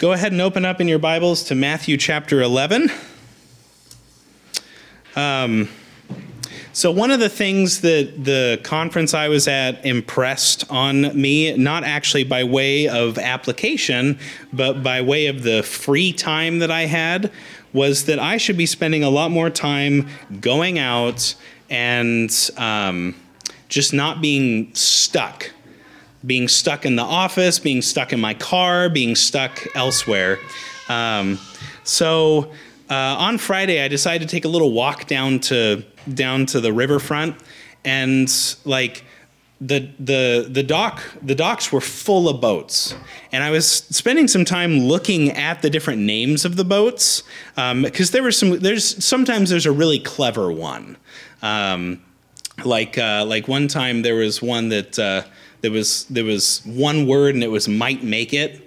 Go ahead and open up in your Bibles to Matthew chapter 11. Um, so, one of the things that the conference I was at impressed on me, not actually by way of application, but by way of the free time that I had, was that I should be spending a lot more time going out and um, just not being stuck being stuck in the office, being stuck in my car, being stuck elsewhere. Um, so uh, on Friday, I decided to take a little walk down to down to the riverfront, and like the the the dock the docks were full of boats, and I was spending some time looking at the different names of the boats because um, there were some. There's sometimes there's a really clever one. Um, like uh, like one time there was one that uh, there was there was one word and it was might make it.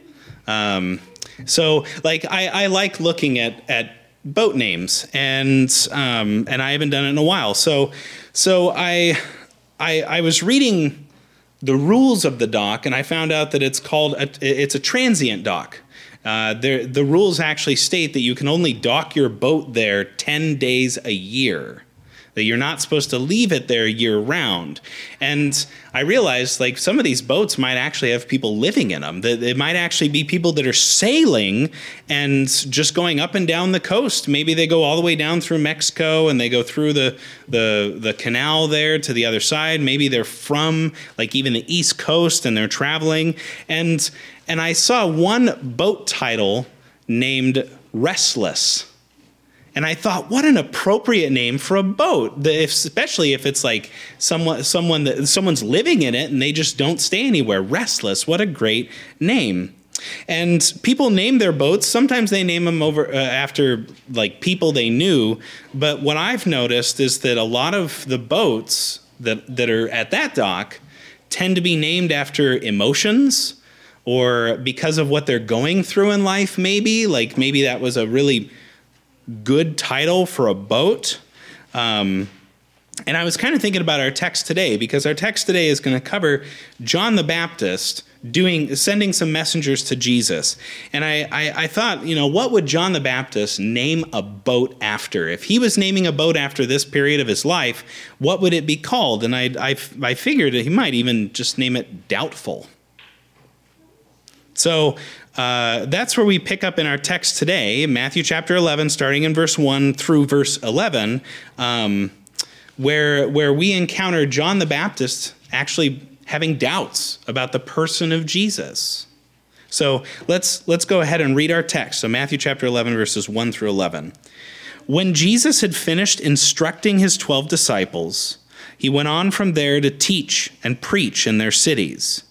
Um, so like I, I like looking at at boat names and um, and I haven't done it in a while. So so I I, I was reading the rules of the dock and I found out that it's called a, it's a transient dock. Uh, the rules actually state that you can only dock your boat there 10 days a year that you're not supposed to leave it there year round. And I realized like some of these boats might actually have people living in them. That it might actually be people that are sailing and just going up and down the coast. Maybe they go all the way down through Mexico and they go through the the the canal there to the other side. Maybe they're from like even the East Coast and they're traveling. And and I saw one boat title named Restless and I thought, what an appropriate name for a boat, if, especially if it's like someone, someone that someone's living in it and they just don't stay anywhere. Restless. What a great name. And people name their boats. Sometimes they name them over uh, after like people they knew. But what I've noticed is that a lot of the boats that that are at that dock tend to be named after emotions or because of what they're going through in life. Maybe like maybe that was a really good title for a boat. Um, and I was kind of thinking about our text today because our text today is going to cover John the Baptist doing sending some messengers to Jesus. And I, I, I, thought, you know, what would John the Baptist name a boat after? If he was naming a boat after this period of his life, what would it be called? And I, I, I figured he might even just name it Doubtful. So uh, that's where we pick up in our text today, Matthew chapter 11, starting in verse 1 through verse 11, um, where, where we encounter John the Baptist actually having doubts about the person of Jesus. So let's, let's go ahead and read our text. So, Matthew chapter 11, verses 1 through 11. When Jesus had finished instructing his 12 disciples, he went on from there to teach and preach in their cities.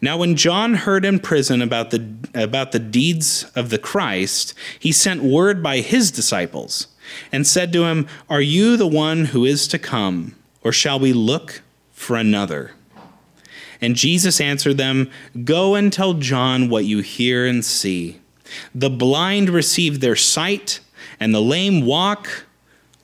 Now, when John heard in prison about the, about the deeds of the Christ, he sent word by his disciples and said to him, Are you the one who is to come, or shall we look for another? And Jesus answered them, Go and tell John what you hear and see. The blind receive their sight, and the lame walk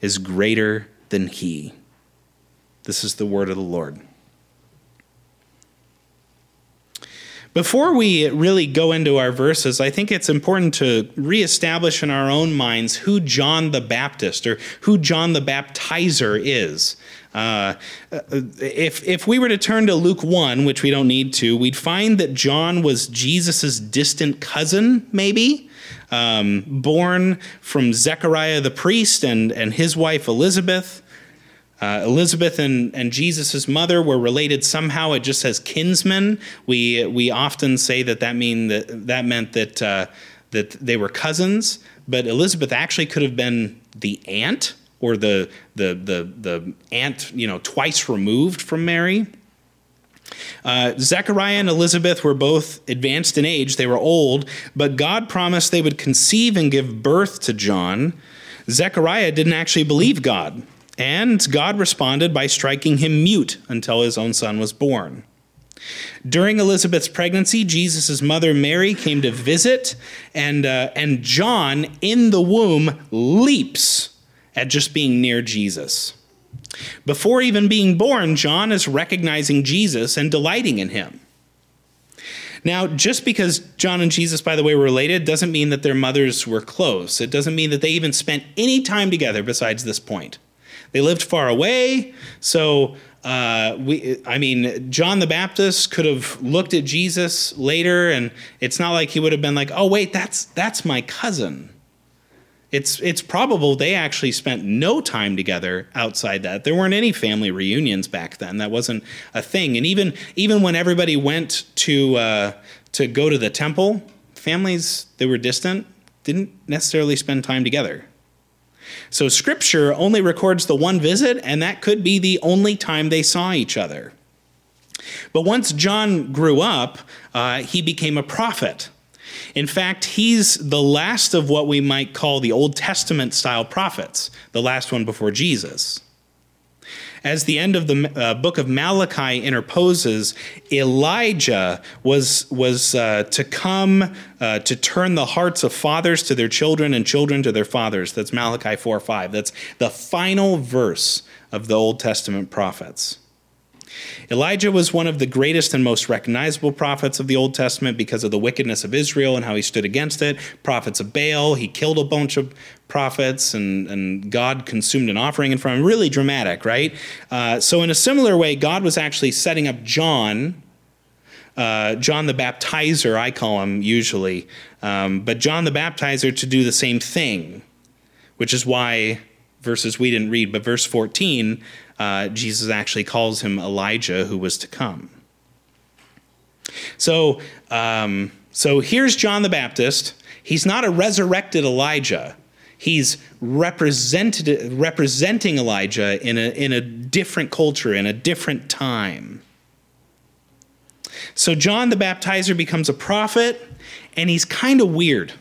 is greater than he. This is the word of the Lord. Before we really go into our verses, I think it's important to reestablish in our own minds who John the Baptist or who John the Baptizer is. Uh, if if we were to turn to Luke one, which we don't need to, we'd find that John was Jesus's distant cousin, maybe. Um, born from Zechariah the priest and, and his wife Elizabeth. Uh, Elizabeth and, and Jesus' mother were related somehow. It just says kinsmen. We, we often say that that, mean that, that meant that, uh, that they were cousins, but Elizabeth actually could have been the aunt or the, the, the, the aunt, you know, twice removed from Mary. Uh, Zechariah and Elizabeth were both advanced in age, they were old, but God promised they would conceive and give birth to John. Zechariah didn't actually believe God. And God responded by striking him mute until his own son was born. During Elizabeth's pregnancy, Jesus' mother Mary came to visit, and, uh, and John in the womb leaps at just being near Jesus. Before even being born, John is recognizing Jesus and delighting in him. Now, just because John and Jesus, by the way, were related doesn't mean that their mothers were close. It doesn't mean that they even spent any time together besides this point. They lived far away, so uh, we, I mean, John the Baptist could have looked at Jesus later, and it's not like he would have been like, "Oh, wait, that's that's my cousin." It's it's probable they actually spent no time together outside that. There weren't any family reunions back then. That wasn't a thing. And even even when everybody went to uh, to go to the temple, families that were distant didn't necessarily spend time together. So scripture only records the one visit, and that could be the only time they saw each other. But once John grew up, uh, he became a prophet. In fact, he's the last of what we might call the Old Testament style prophets, the last one before Jesus. As the end of the uh, book of Malachi interposes, Elijah was, was uh, to come uh, to turn the hearts of fathers to their children and children to their fathers. That's Malachi 4 5. That's the final verse of the Old Testament prophets. Elijah was one of the greatest and most recognizable prophets of the Old Testament because of the wickedness of Israel and how he stood against it. Prophets of Baal, he killed a bunch of prophets, and, and God consumed an offering in front of him. Really dramatic, right? Uh, so, in a similar way, God was actually setting up John. Uh, John the Baptizer, I call him usually, um, but John the Baptizer to do the same thing, which is why verses we didn't read, but verse 14 uh, Jesus actually calls him Elijah who was to come. So, um, so here's John the Baptist. He's not a resurrected Elijah. He's represented, representing Elijah in a, in a different culture, in a different time. So John the Baptizer becomes a prophet, and he's kind of weird.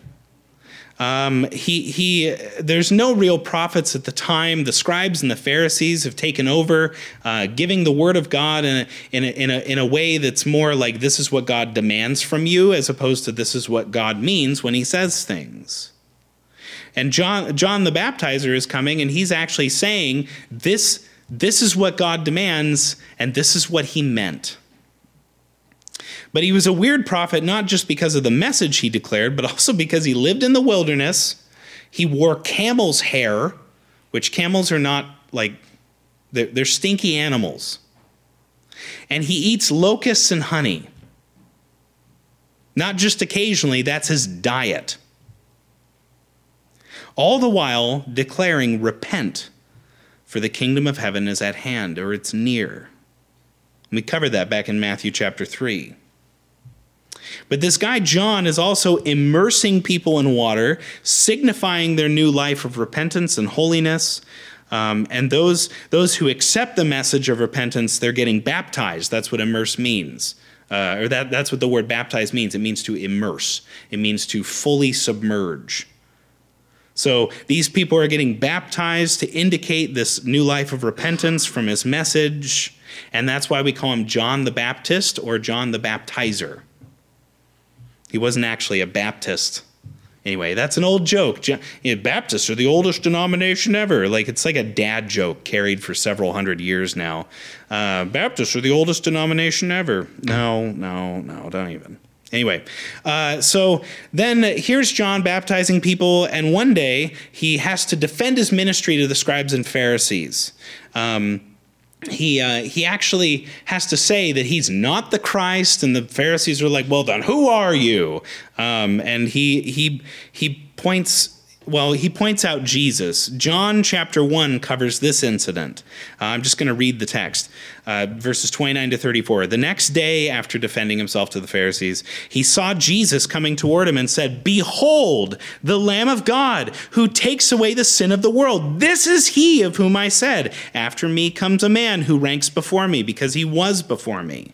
Um, he, he, there's no real prophets at the time. The scribes and the Pharisees have taken over, uh, giving the word of God in a, in, a, in, a, in a way that's more like this is what God demands from you, as opposed to this is what God means when he says things. And John, John the Baptizer is coming, and he's actually saying, this, this is what God demands, and this is what he meant. But he was a weird prophet not just because of the message he declared, but also because he lived in the wilderness. He wore camel's hair, which camels are not like, they're, they're stinky animals. And he eats locusts and honey. Not just occasionally, that's his diet. All the while declaring, Repent, for the kingdom of heaven is at hand, or it's near. We covered that back in Matthew chapter 3. But this guy, John, is also immersing people in water, signifying their new life of repentance and holiness. Um, and those, those who accept the message of repentance, they're getting baptized. That's what immerse means. Uh, or that, that's what the word baptize means. It means to immerse, it means to fully submerge. So these people are getting baptized to indicate this new life of repentance from his message. And that's why we call him John the Baptist or John the Baptizer. He wasn't actually a Baptist. Anyway, that's an old joke. Baptists are the oldest denomination ever. Like it's like a dad joke carried for several hundred years now. Uh, Baptists are the oldest denomination ever. No, no, no, don't even. Anyway, uh, so then here's John baptizing people, and one day he has to defend his ministry to the scribes and Pharisees. Um, he uh, he actually has to say that he's not the Christ, and the Pharisees are like, "Well, then who are you?" Um, and he he he points. Well, he points out Jesus. John chapter 1 covers this incident. Uh, I'm just going to read the text, uh, verses 29 to 34. The next day, after defending himself to the Pharisees, he saw Jesus coming toward him and said, Behold, the Lamb of God who takes away the sin of the world. This is he of whom I said, After me comes a man who ranks before me, because he was before me.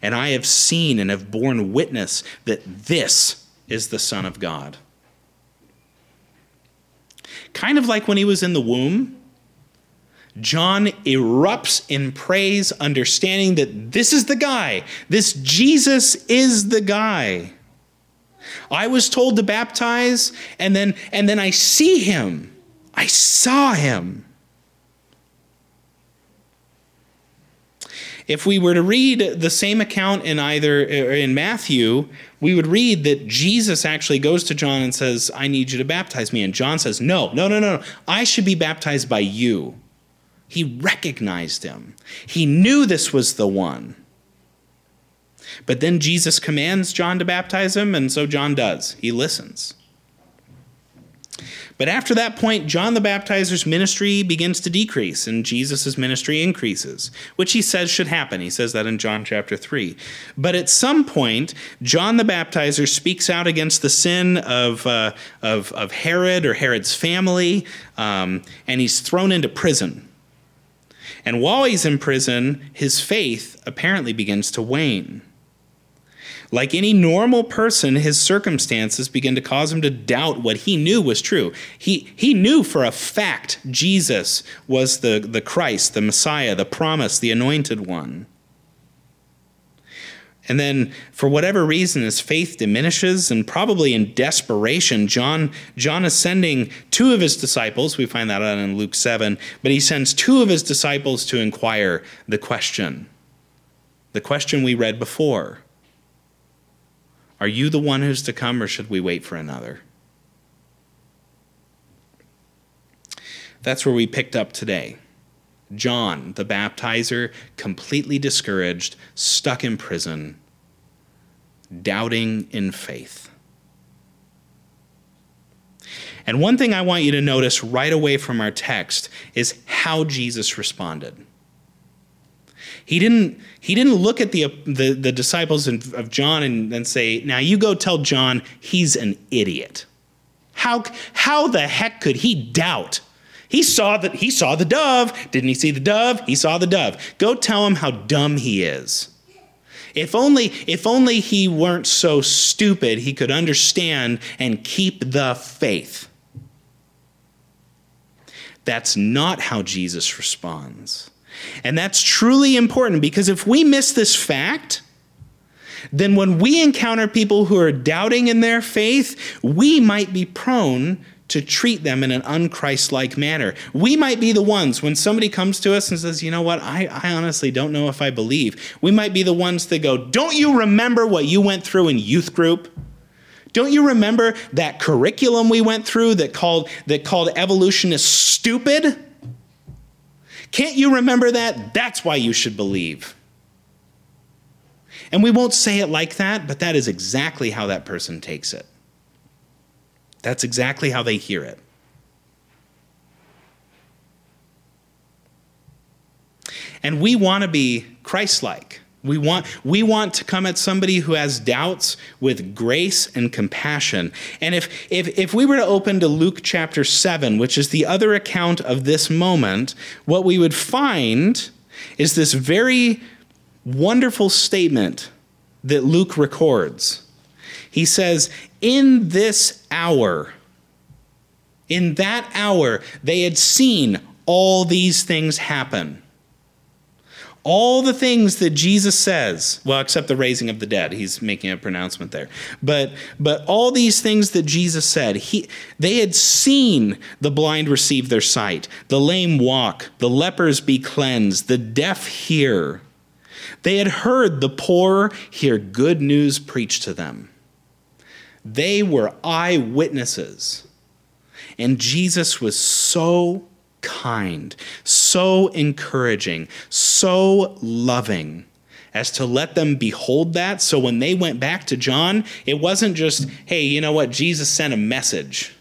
And I have seen and have borne witness that this is the Son of God. Kind of like when he was in the womb, John erupts in praise, understanding that this is the guy. This Jesus is the guy. I was told to baptize, and then, and then I see him. I saw him. If we were to read the same account in either er, in Matthew, we would read that Jesus actually goes to John and says, "I need you to baptize me." And John says, "No, no, no, no. I should be baptized by you." He recognized him. He knew this was the one. But then Jesus commands John to baptize him, and so John does. He listens. But after that point, John the Baptizer's ministry begins to decrease and Jesus' ministry increases, which he says should happen. He says that in John chapter 3. But at some point, John the Baptizer speaks out against the sin of, uh, of, of, Herod or Herod's family, um, and he's thrown into prison. And while he's in prison, his faith apparently begins to wane. Like any normal person, his circumstances begin to cause him to doubt what he knew was true. He, he knew for a fact Jesus was the, the Christ, the Messiah, the promise, the anointed one. And then, for whatever reason, his faith diminishes, and probably in desperation, John, John is sending two of his disciples. We find that out in Luke 7, but he sends two of his disciples to inquire the question. The question we read before are you the one who's to come, or should we wait for another? That's where we picked up today. John, the baptizer, completely discouraged, stuck in prison, doubting in faith. And one thing I want you to notice right away from our text is how Jesus responded. He didn't, he didn't look at the, the, the disciples of John and, and say, Now you go tell John he's an idiot. How, how the heck could he doubt? He saw that he saw the dove. Didn't he see the dove? He saw the dove. Go tell him how dumb he is. If only if only he weren't so stupid, he could understand and keep the faith. That's not how Jesus responds. And that's truly important because if we miss this fact, then when we encounter people who are doubting in their faith, we might be prone to treat them in an unchristlike manner. We might be the ones when somebody comes to us and says, "You know what? I, I honestly don't know if I believe." We might be the ones that go, "Don't you remember what you went through in youth group?" Don't you remember that curriculum we went through that called that called evolution is stupid? Can't you remember that? That's why you should believe. And we won't say it like that, but that is exactly how that person takes it. That's exactly how they hear it. And we want to be Christ like. We want, we want to come at somebody who has doubts with grace and compassion. And if, if, if we were to open to Luke chapter 7, which is the other account of this moment, what we would find is this very wonderful statement that Luke records. He says, In this hour, in that hour, they had seen all these things happen. All the things that Jesus says, well, except the raising of the dead, he's making a pronouncement there. But but all these things that Jesus said, he they had seen the blind receive their sight, the lame walk, the lepers be cleansed, the deaf hear. They had heard the poor hear good news preached to them. They were eyewitnesses. And Jesus was so kind, encouraging, so loving as to let them behold that. So when they went back to John, it wasn't just, hey, you know what? Jesus sent a message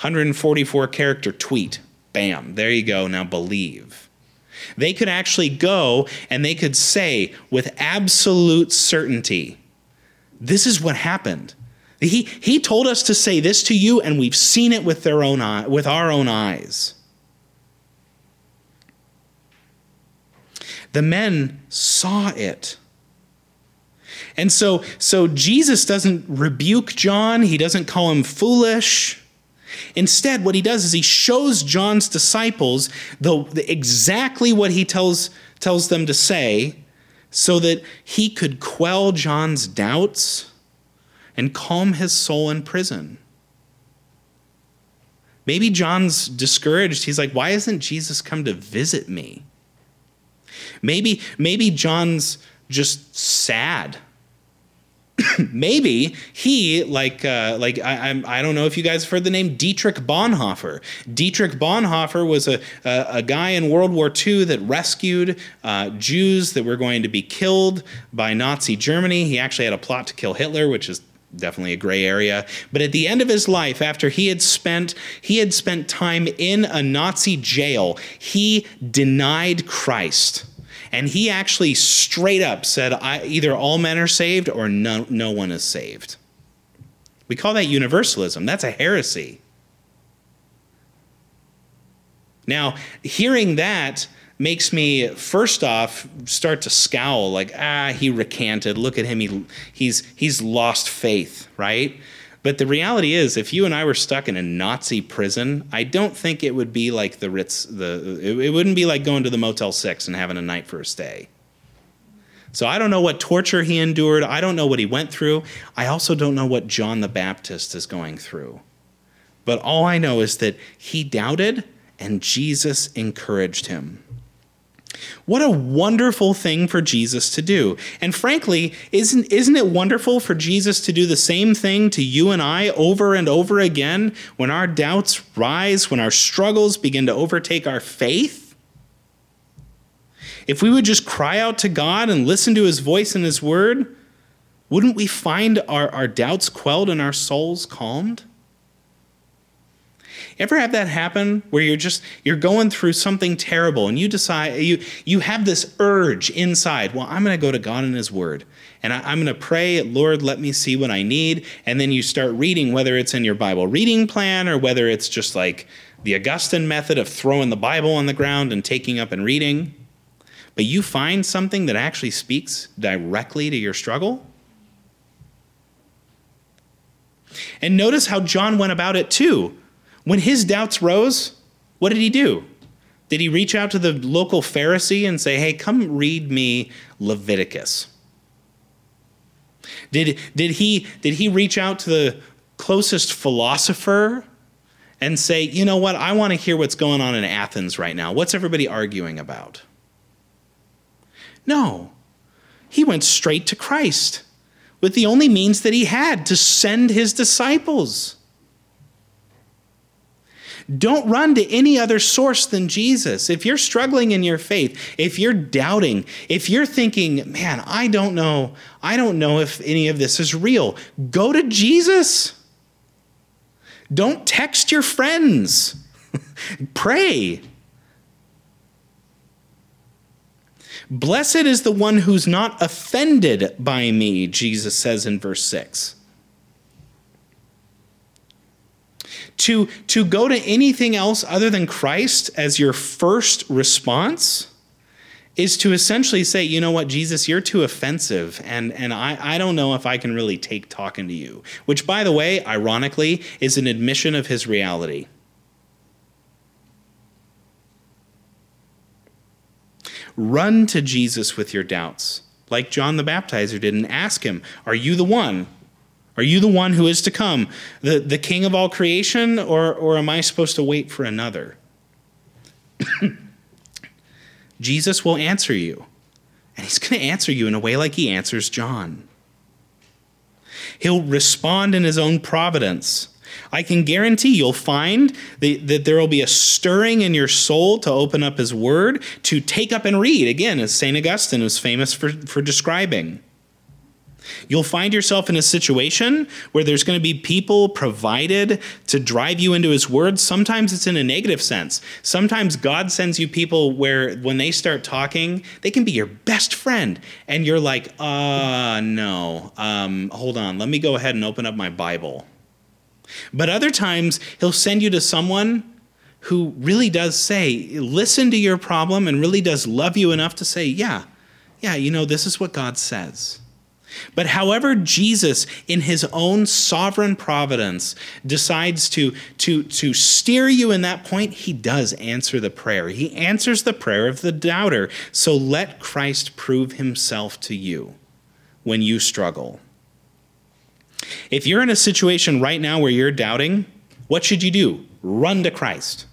144 character tweet. Bam, there you go. Now believe. They could actually go and they could say with absolute certainty, this is what happened. He, he told us to say this to you, and we've seen it with, their own eye, with our own eyes. The men saw it. And so, so Jesus doesn't rebuke John, he doesn't call him foolish. Instead, what he does is he shows John's disciples the, the, exactly what he tells, tells them to say so that he could quell John's doubts and calm his soul in prison. Maybe John's discouraged. He's like, why hasn't Jesus come to visit me? Maybe, maybe John's just sad. maybe he, like, uh, like I, I'm, I don't know if you guys have heard the name Dietrich Bonhoeffer. Dietrich Bonhoeffer was a, a, a guy in World War II that rescued uh, Jews that were going to be killed by Nazi Germany. He actually had a plot to kill Hitler, which is definitely a gray area but at the end of his life after he had spent he had spent time in a nazi jail he denied christ and he actually straight up said, either all men are saved or no, no one is saved. We call that universalism. That's a heresy. Now, hearing that makes me first off start to scowl like ah he recanted look at him he, he's he's lost faith right but the reality is, if you and I were stuck in a Nazi prison, I don't think it would be like the Ritz. The it, it wouldn't be like going to the Motel Six and having a night for a stay. So I don't know what torture he endured. I don't know what he went through. I also don't know what John the Baptist is going through. But all I know is that he doubted and Jesus encouraged him. What a wonderful thing for Jesus to do. And frankly, isn't, isn't it wonderful for Jesus to do the same thing to you and I over and over again when our doubts rise, when our struggles begin to overtake our faith? If we would just cry out to God and listen to his voice and his word, wouldn't we find our, our doubts quelled and our souls calmed? Ever have that happen where you're just you're going through something terrible and you decide you you have this urge inside, well, I'm going to go to God and His Word. And I, am going to pray, Lord, let me see what I need. And then you start reading, whether it's in your Bible reading plan or whether it's just like the Augustine method of throwing the Bible on the ground and taking up and reading. But you find something that actually speaks directly to your struggle. And notice how John went about it too. When his doubts rose, what did he do? Did he reach out to the local Pharisee and say, hey, come read me Leviticus? Did, did, he, did he reach out to the closest philosopher and say, you know what, I want to hear what's going on in Athens right now? What's everybody arguing about? No. He went straight to Christ with the only means that he had to send his disciples. Don't run to any other source than Jesus. If you're struggling in your faith, if you're doubting, if you're thinking, man, I don't know, I don't know if any of this is real, go to Jesus. Don't text your friends. Pray. Blessed is the one who's not offended by me, Jesus says in verse 6. To, to go to anything else other than Christ as your first response is to essentially say, you know what, Jesus, you're too offensive, and, and I, I don't know if I can really take talking to you. Which, by the way, ironically, is an admission of his reality. Run to Jesus with your doubts, like John the Baptizer did, and ask him, Are you the one? Are you the one who is to come, the, the king of all creation, or, or am I supposed to wait for another? Jesus will answer you, and he's going to answer you in a way like he answers John. He'll respond in his own providence. I can guarantee you'll find that, that there will be a stirring in your soul to open up his word, to take up and read, again, as St. Augustine was famous for, for describing. You'll find yourself in a situation where there's going to be people provided to drive you into his word. Sometimes it's in a negative sense. Sometimes God sends you people where when they start talking, they can be your best friend. And you're like, uh, no, um, hold on, let me go ahead and open up my Bible. But other times, he'll send you to someone who really does say, listen to your problem and really does love you enough to say, yeah, yeah, you know, this is what God says. But however Jesus, in his own sovereign providence, decides to, to, to steer you in that point, he does answer the prayer. He answers the prayer of the doubter. So let Christ prove himself to you when you struggle. If you're in a situation right now where you're doubting, what should you do? Run to Christ.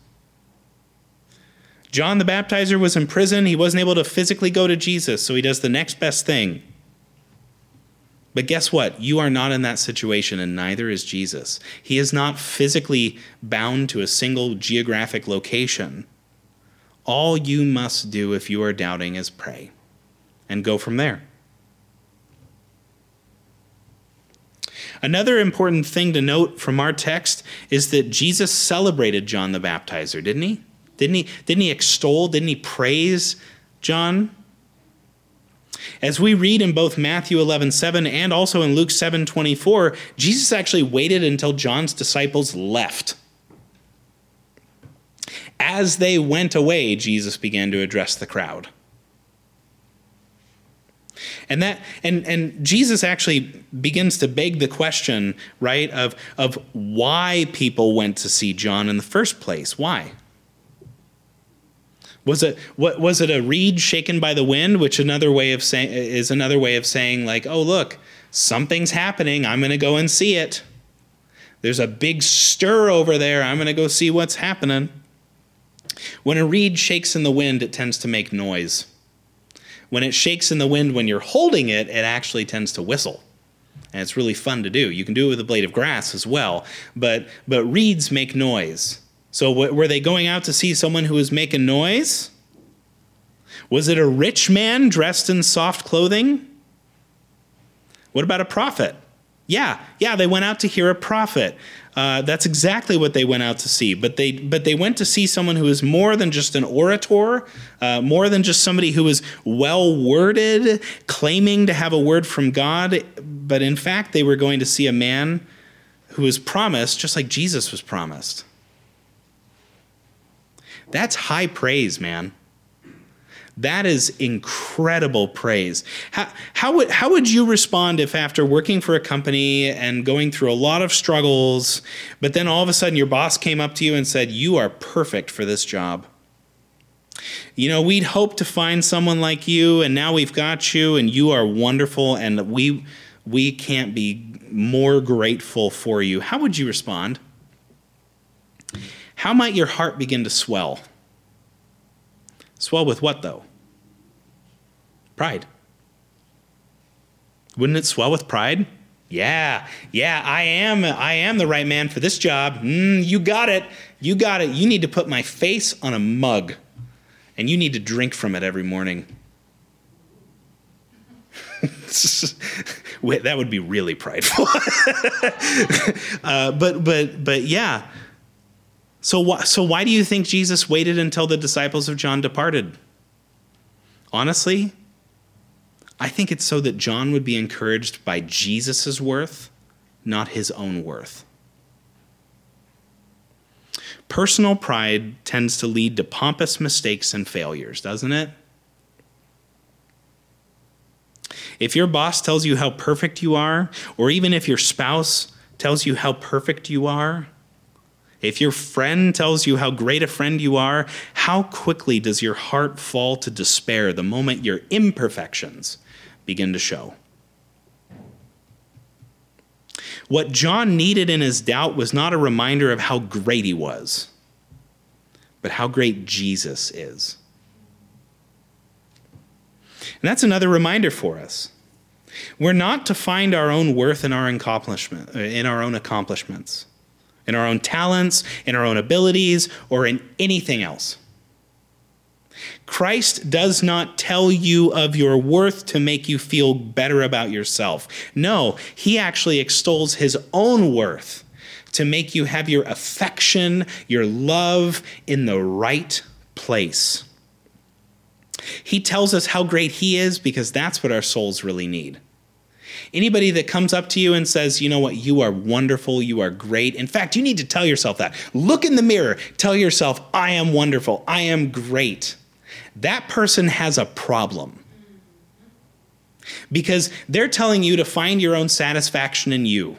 John the Baptizer was in prison. He wasn't able to physically go to Jesus, so he does the next best thing but guess what? You are not in that situation, and neither is Jesus. He is not physically bound to a single geographic location. All you must do if you are doubting is pray and go from there. Another important thing to note from our text is that Jesus celebrated John the Baptizer, didn't he? Didn't he, didn't he extol, didn't he praise John? As we read in both Matthew 11 7 and also in Luke 7 24, Jesus actually waited until John's disciples left. As they went away, Jesus began to address the crowd. And that and and Jesus actually begins to beg the question, right, of of why people went to see John in the first place. Why? Was it what was it a reed shaken by the wind, which another way of saying is another way of saying like, oh look, something's happening. I'm going to go and see it. There's a big stir over there. I'm going to go see what's happening. When a reed shakes in the wind, it tends to make noise. When it shakes in the wind when you're holding it, it actually tends to whistle. And it's really fun to do. You can do it with a blade of grass as well, but but reeds make noise. So, were they going out to see someone who was making noise? Was it a rich man dressed in soft clothing? What about a prophet? Yeah, yeah, they went out to hear a prophet. Uh, that's exactly what they went out to see. But they, but they went to see someone who is more than just an orator, uh, more than just somebody who is well worded, claiming to have a word from God. But in fact, they were going to see a man who was promised, just like Jesus was promised. That's high praise, man. That is incredible praise. How, how, would, how would you respond if, after working for a company and going through a lot of struggles, but then all of a sudden your boss came up to you and said, You are perfect for this job? You know, we'd hope to find someone like you, and now we've got you, and you are wonderful, and we, we can't be more grateful for you. How would you respond? How might your heart begin to swell? Swell with what, though? Pride. Wouldn't it swell with pride? Yeah, yeah, I am. I am the right man for this job. Mm, you got it. You got it. You need to put my face on a mug, and you need to drink from it every morning. Wait, that would be really prideful. uh, but but but yeah, so, wh- so why do you think Jesus waited until the disciples of John departed? Honestly, I think it's so that John would be encouraged by Jesus' worth, not his own worth. Personal pride tends to lead to pompous mistakes and failures, doesn't it? If your boss tells you how perfect you are, or even if your spouse tells you how perfect you are, If your friend tells you how great a friend you are, how quickly does your heart fall to despair the moment your imperfections begin to show? What John needed in his doubt was not a reminder of how great he was, but how great Jesus is. And that's another reminder for us. We're not to find our own worth in our accomplishment, in our own accomplishments, in our own talents, in our own abilities, or in anything else. Christ does not tell you of your worth to make you feel better about yourself. No, he actually extols his own worth to make you have your affection, your love in the right place. He tells us how great he is because that's what our souls really need. Anybody that comes up to you and says, you know what, you are wonderful, you are great. In fact, you need to tell yourself that. Look in the mirror, tell yourself, I am wonderful, I am great that person has a problem. Because they're telling you to find your own satisfaction in you.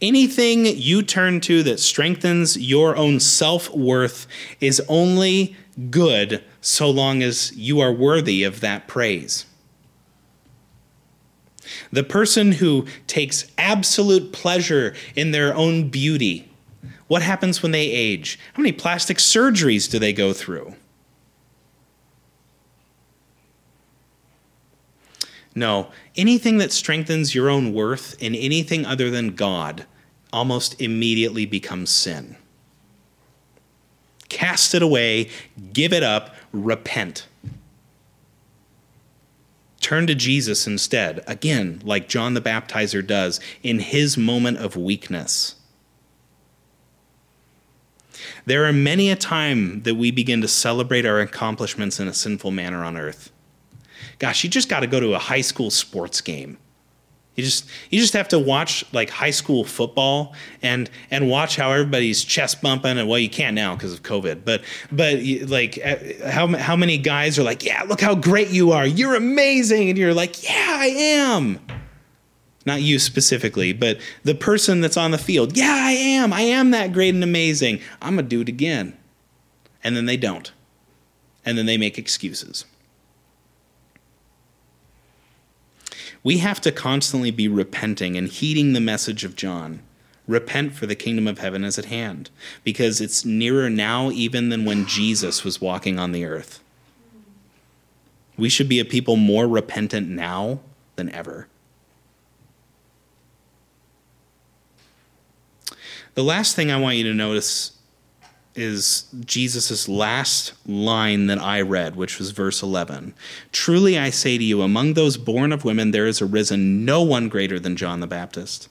Anything you turn to that strengthens your own self worth is only good so long as you are worthy of that praise. The person who takes absolute pleasure in their own beauty what happens when they age? How many plastic surgeries do they go through? No, anything that strengthens your own worth in anything other than God almost immediately becomes sin. Cast it away, give it up, repent. Turn to Jesus instead, again, like John the Baptizer does in his moment of weakness. There are many a time that we begin to celebrate our accomplishments in a sinful manner on earth. Gosh, you just got to go to a high school sports game. You just you just have to watch like high school football and and watch how everybody's chest bumping and well you can't now because of COVID but but like uh, how how many guys are like yeah look how great you are you're amazing and you're like yeah I am not you specifically, but the person that's on the field. Yeah, I am. I am that great and amazing. I'm to do it again. And then they don't. And then they make excuses. We have to constantly be repenting and heeding the message of John. Repent, for the kingdom of heaven is at hand, because it's nearer now even than when Jesus was walking on the earth. We should be a people more repentant now than ever. The last thing I want you to notice is Jesus' last line that I read, which was verse 11. Truly I say to you, among those born of women, there has arisen no one greater than John the Baptist.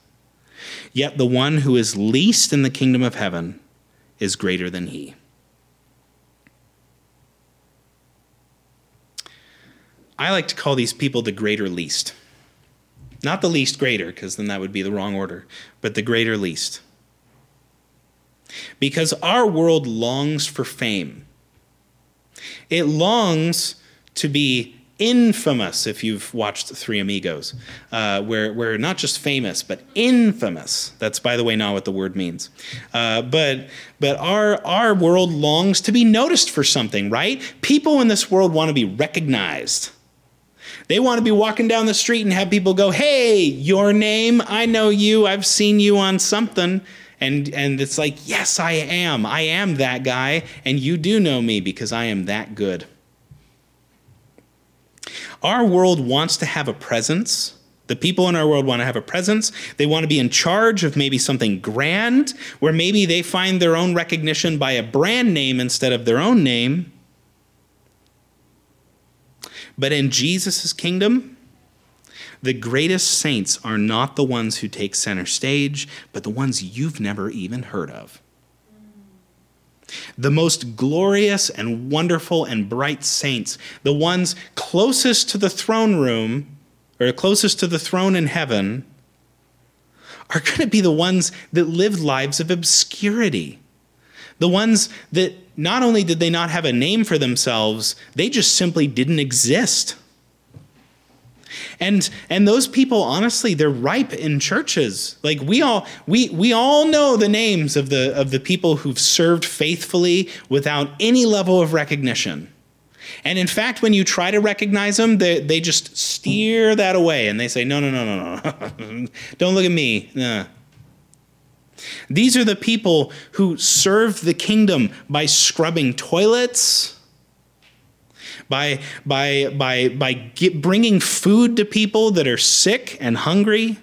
Yet the one who is least in the kingdom of heaven is greater than he. I like to call these people the greater least. Not the least greater, because then that would be the wrong order, but the greater least because our world longs for fame. It longs to be infamous if you've watched Three Amigos, uh, where we're not just famous, but infamous. That's, by the way, not what the word means. Uh, but but our, our world longs to be noticed for something, right? People in this world want to be recognized. They want to be walking down the street and have people go, Hey, your name, I know you, I've seen you on something and and it's like yes i am i am that guy and you do know me because i am that good our world wants to have a presence the people in our world want to have a presence. They want to be in charge of maybe something grand, where maybe they find their own recognition by a brand name instead of their own name. But in Jesus' kingdom, the greatest saints are not the ones who take center stage, but the ones you've never even heard of. The most glorious and wonderful and bright saints, the ones closest to the throne room, or closest to the throne in heaven, are going to be the ones that lived lives of obscurity. The ones that not only did they not have a name for themselves, they just simply didn't exist. And and those people honestly they're ripe in churches. Like we all we we all know the names of the of the people who've served faithfully without any level of recognition. And in fact, when you try to recognize them, they, they just steer that away and they say, no, no, no, no, no. Don't look at me. Nah. These are the people who serve the kingdom by scrubbing toilets, by, by, by, by get, bringing food to people that are sick and hungry,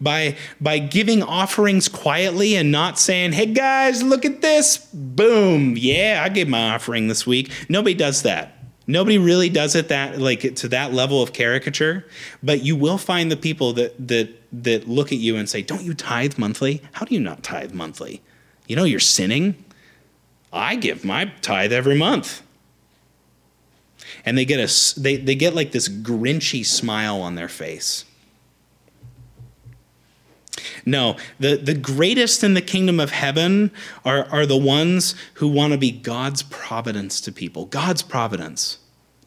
by, by giving offerings quietly and not saying, hey guys, look at this. Boom. Yeah, I gave my offering this week. Nobody does that. Nobody really does it that like to that level of caricature, but you will find the people that that that look at you and say, "Don't you tithe monthly? How do you not tithe monthly? You know you're sinning." I give my tithe every month. And they get a they, they get like this grinchy smile on their face. No, the, the greatest in the kingdom of heaven are, are the ones who want to be God's providence to people. God's providence.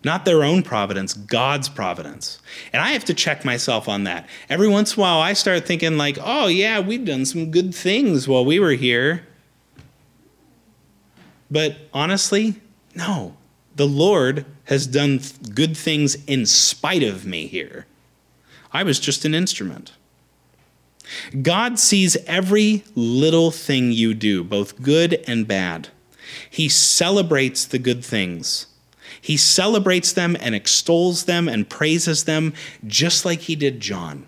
Not their own providence, God's providence. And I have to check myself on that. Every once in a while, I start thinking, like, oh, yeah, we've done some good things while we were here. But honestly, no. The Lord has done good things in spite of me here. I was just an instrument. God sees every little thing you do, both good and bad. He celebrates the good things. He celebrates them and extols them and praises them just like he did John.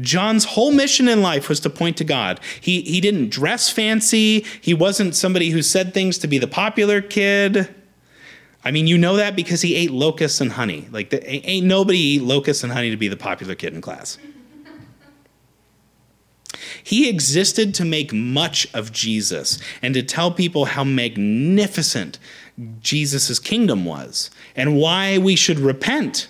John's whole mission in life was to point to God. He, he didn't dress fancy. He wasn't somebody who said things to be the popular kid. I mean, you know that because he ate locusts and honey. Like, the, ain't nobody eat locusts and honey to be the popular kid in class. He existed to make much of Jesus and to tell people how magnificent Jesus' kingdom was and why we should repent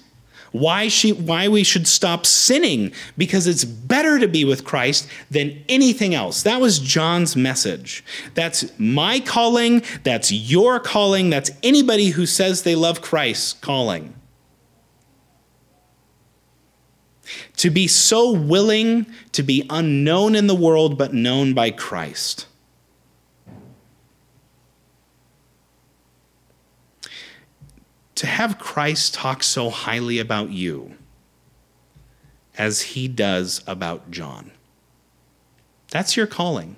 why, she, why we should stop sinning, because it's better to be with Christ than anything else. That was John's message. That's my calling, that's your calling, that's anybody who says they love Christ calling. To be so willing to be unknown in the world, but known by Christ. To have Christ talk so highly about you as he does about John. That's your calling.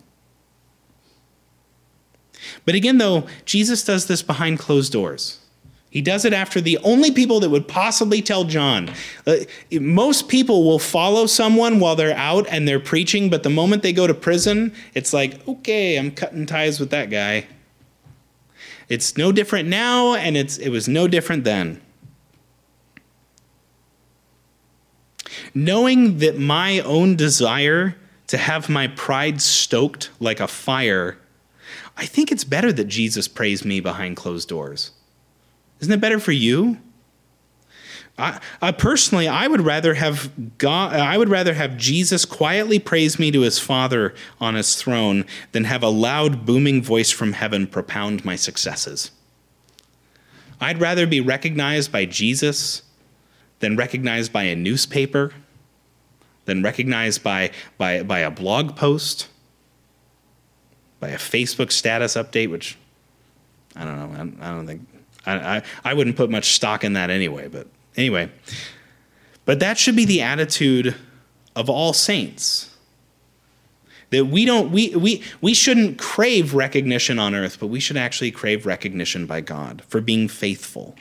But again, though, Jesus does this behind closed doors. He does it after the only people that would possibly tell John. Uh, most people will follow someone while they're out and they're preaching, but the moment they go to prison, it's like, okay, I'm cutting ties with that guy. It's no different now, and it's, it was no different then. Knowing that my own desire to have my pride stoked like a fire, I think it's better that Jesus praised me behind closed doors. Isn't it better for you? I, I, personally, I would rather have God. I would rather have Jesus quietly praise me to his Father on his throne than have a loud, booming voice from heaven propound my successes. I'd rather be recognized by Jesus than recognized by a newspaper, than recognized by by by a blog post, by a Facebook status update, which I don't know. I, don't think I, I I wouldn't put much stock in that anyway, but. Anyway, but that should be the attitude of all saints. That we don't we we we shouldn't crave recognition on earth, but we should actually crave recognition by God for being faithful.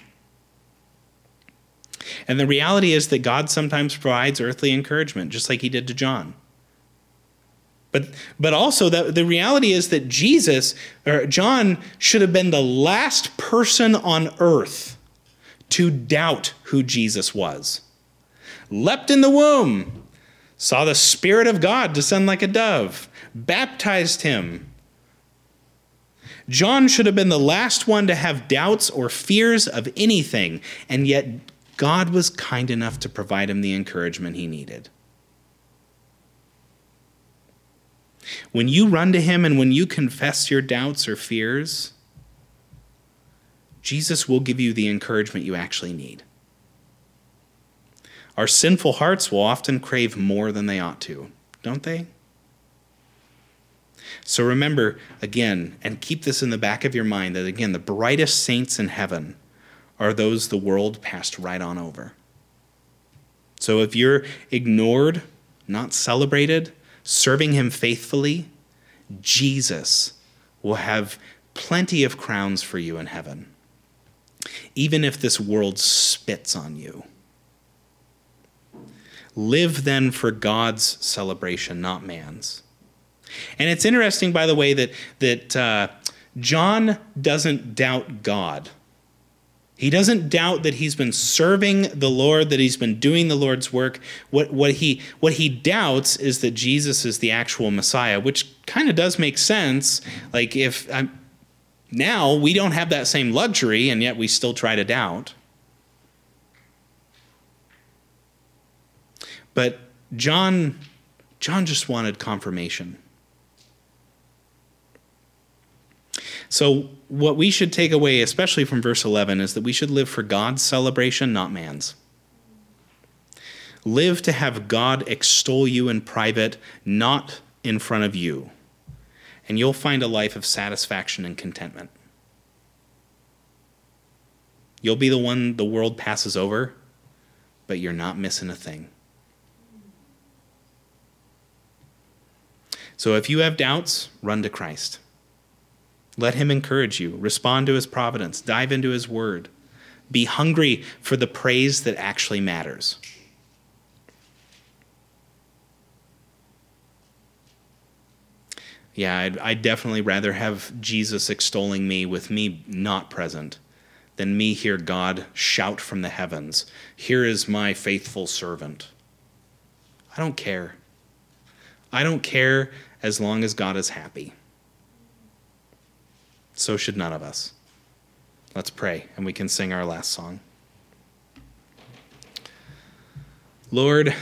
And the reality is that God sometimes provides earthly encouragement, just like he did to John. But, but also that the reality is that Jesus or John should have been the last person on earth to doubt who Jesus was. Leapt in the womb, saw the Spirit of God descend like a dove, baptized him. John should have been the last one to have doubts or fears of anything, and yet God was kind enough to provide him the encouragement he needed. When you run to him and when you confess your doubts or fears, Jesus will give you the encouragement you actually need. Our sinful hearts will often crave more than they ought to, don't they? So remember, again, and keep this in the back of your mind that, again, the brightest saints in heaven are those the world passed right on over. So if you're ignored, not celebrated, serving Him faithfully, Jesus will have plenty of crowns for you in heaven, even if this world spits on you. Live then for God's celebration, not man's. And it's interesting, by the way, that, that uh, John doesn't doubt God. He doesn't doubt that he's been serving the Lord, that he's been doing the Lord's work. What, what, he, what he doubts is that Jesus is the actual Messiah, which kind of does make sense. Like, if I'm, now we don't have that same luxury, and yet we still try to doubt. But John, John just wanted confirmation. So, what we should take away, especially from verse 11, is that we should live for God's celebration, not man's. Live to have God extol you in private, not in front of you. And you'll find a life of satisfaction and contentment. You'll be the one the world passes over, but you're not missing a thing. So if you have doubts, run to Christ. Let him encourage you. Respond to his providence. Dive into his word. Be hungry for the praise that actually matters. Yeah, I'd, I'd, definitely rather have Jesus extolling me with me not present than me hear God shout from the heavens, Here is my faithful servant. I don't care. I don't care as long as God is happy. So should none of us. Let's pray, and we can sing our last song. Lord,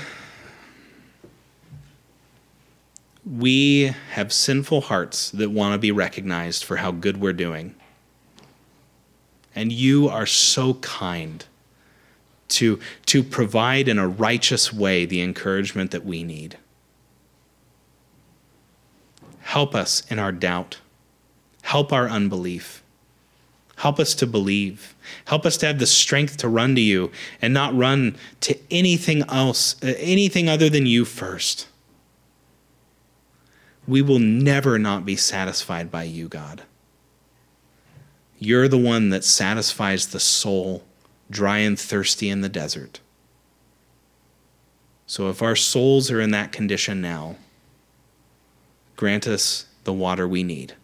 we have sinful hearts that want to be recognized for how good we're doing. And you are so kind to, to provide in a righteous way the encouragement that we need. Help us in our doubt. Help our unbelief. Help us to believe. Help us to have the strength to run to you and not run to anything else, uh, anything other than you first. We will never not be satisfied by you, God. You're the one that satisfies the soul, dry and thirsty in the desert. So if our souls are in that condition now, grant us the water we need.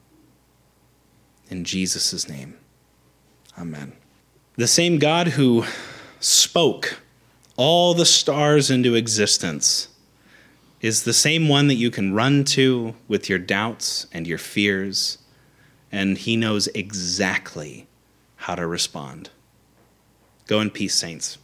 In Jesus' name, amen. The same God who spoke all the stars into existence is the same one that you can run to with your doubts and your fears, and he knows exactly how to respond. Go in peace, saints.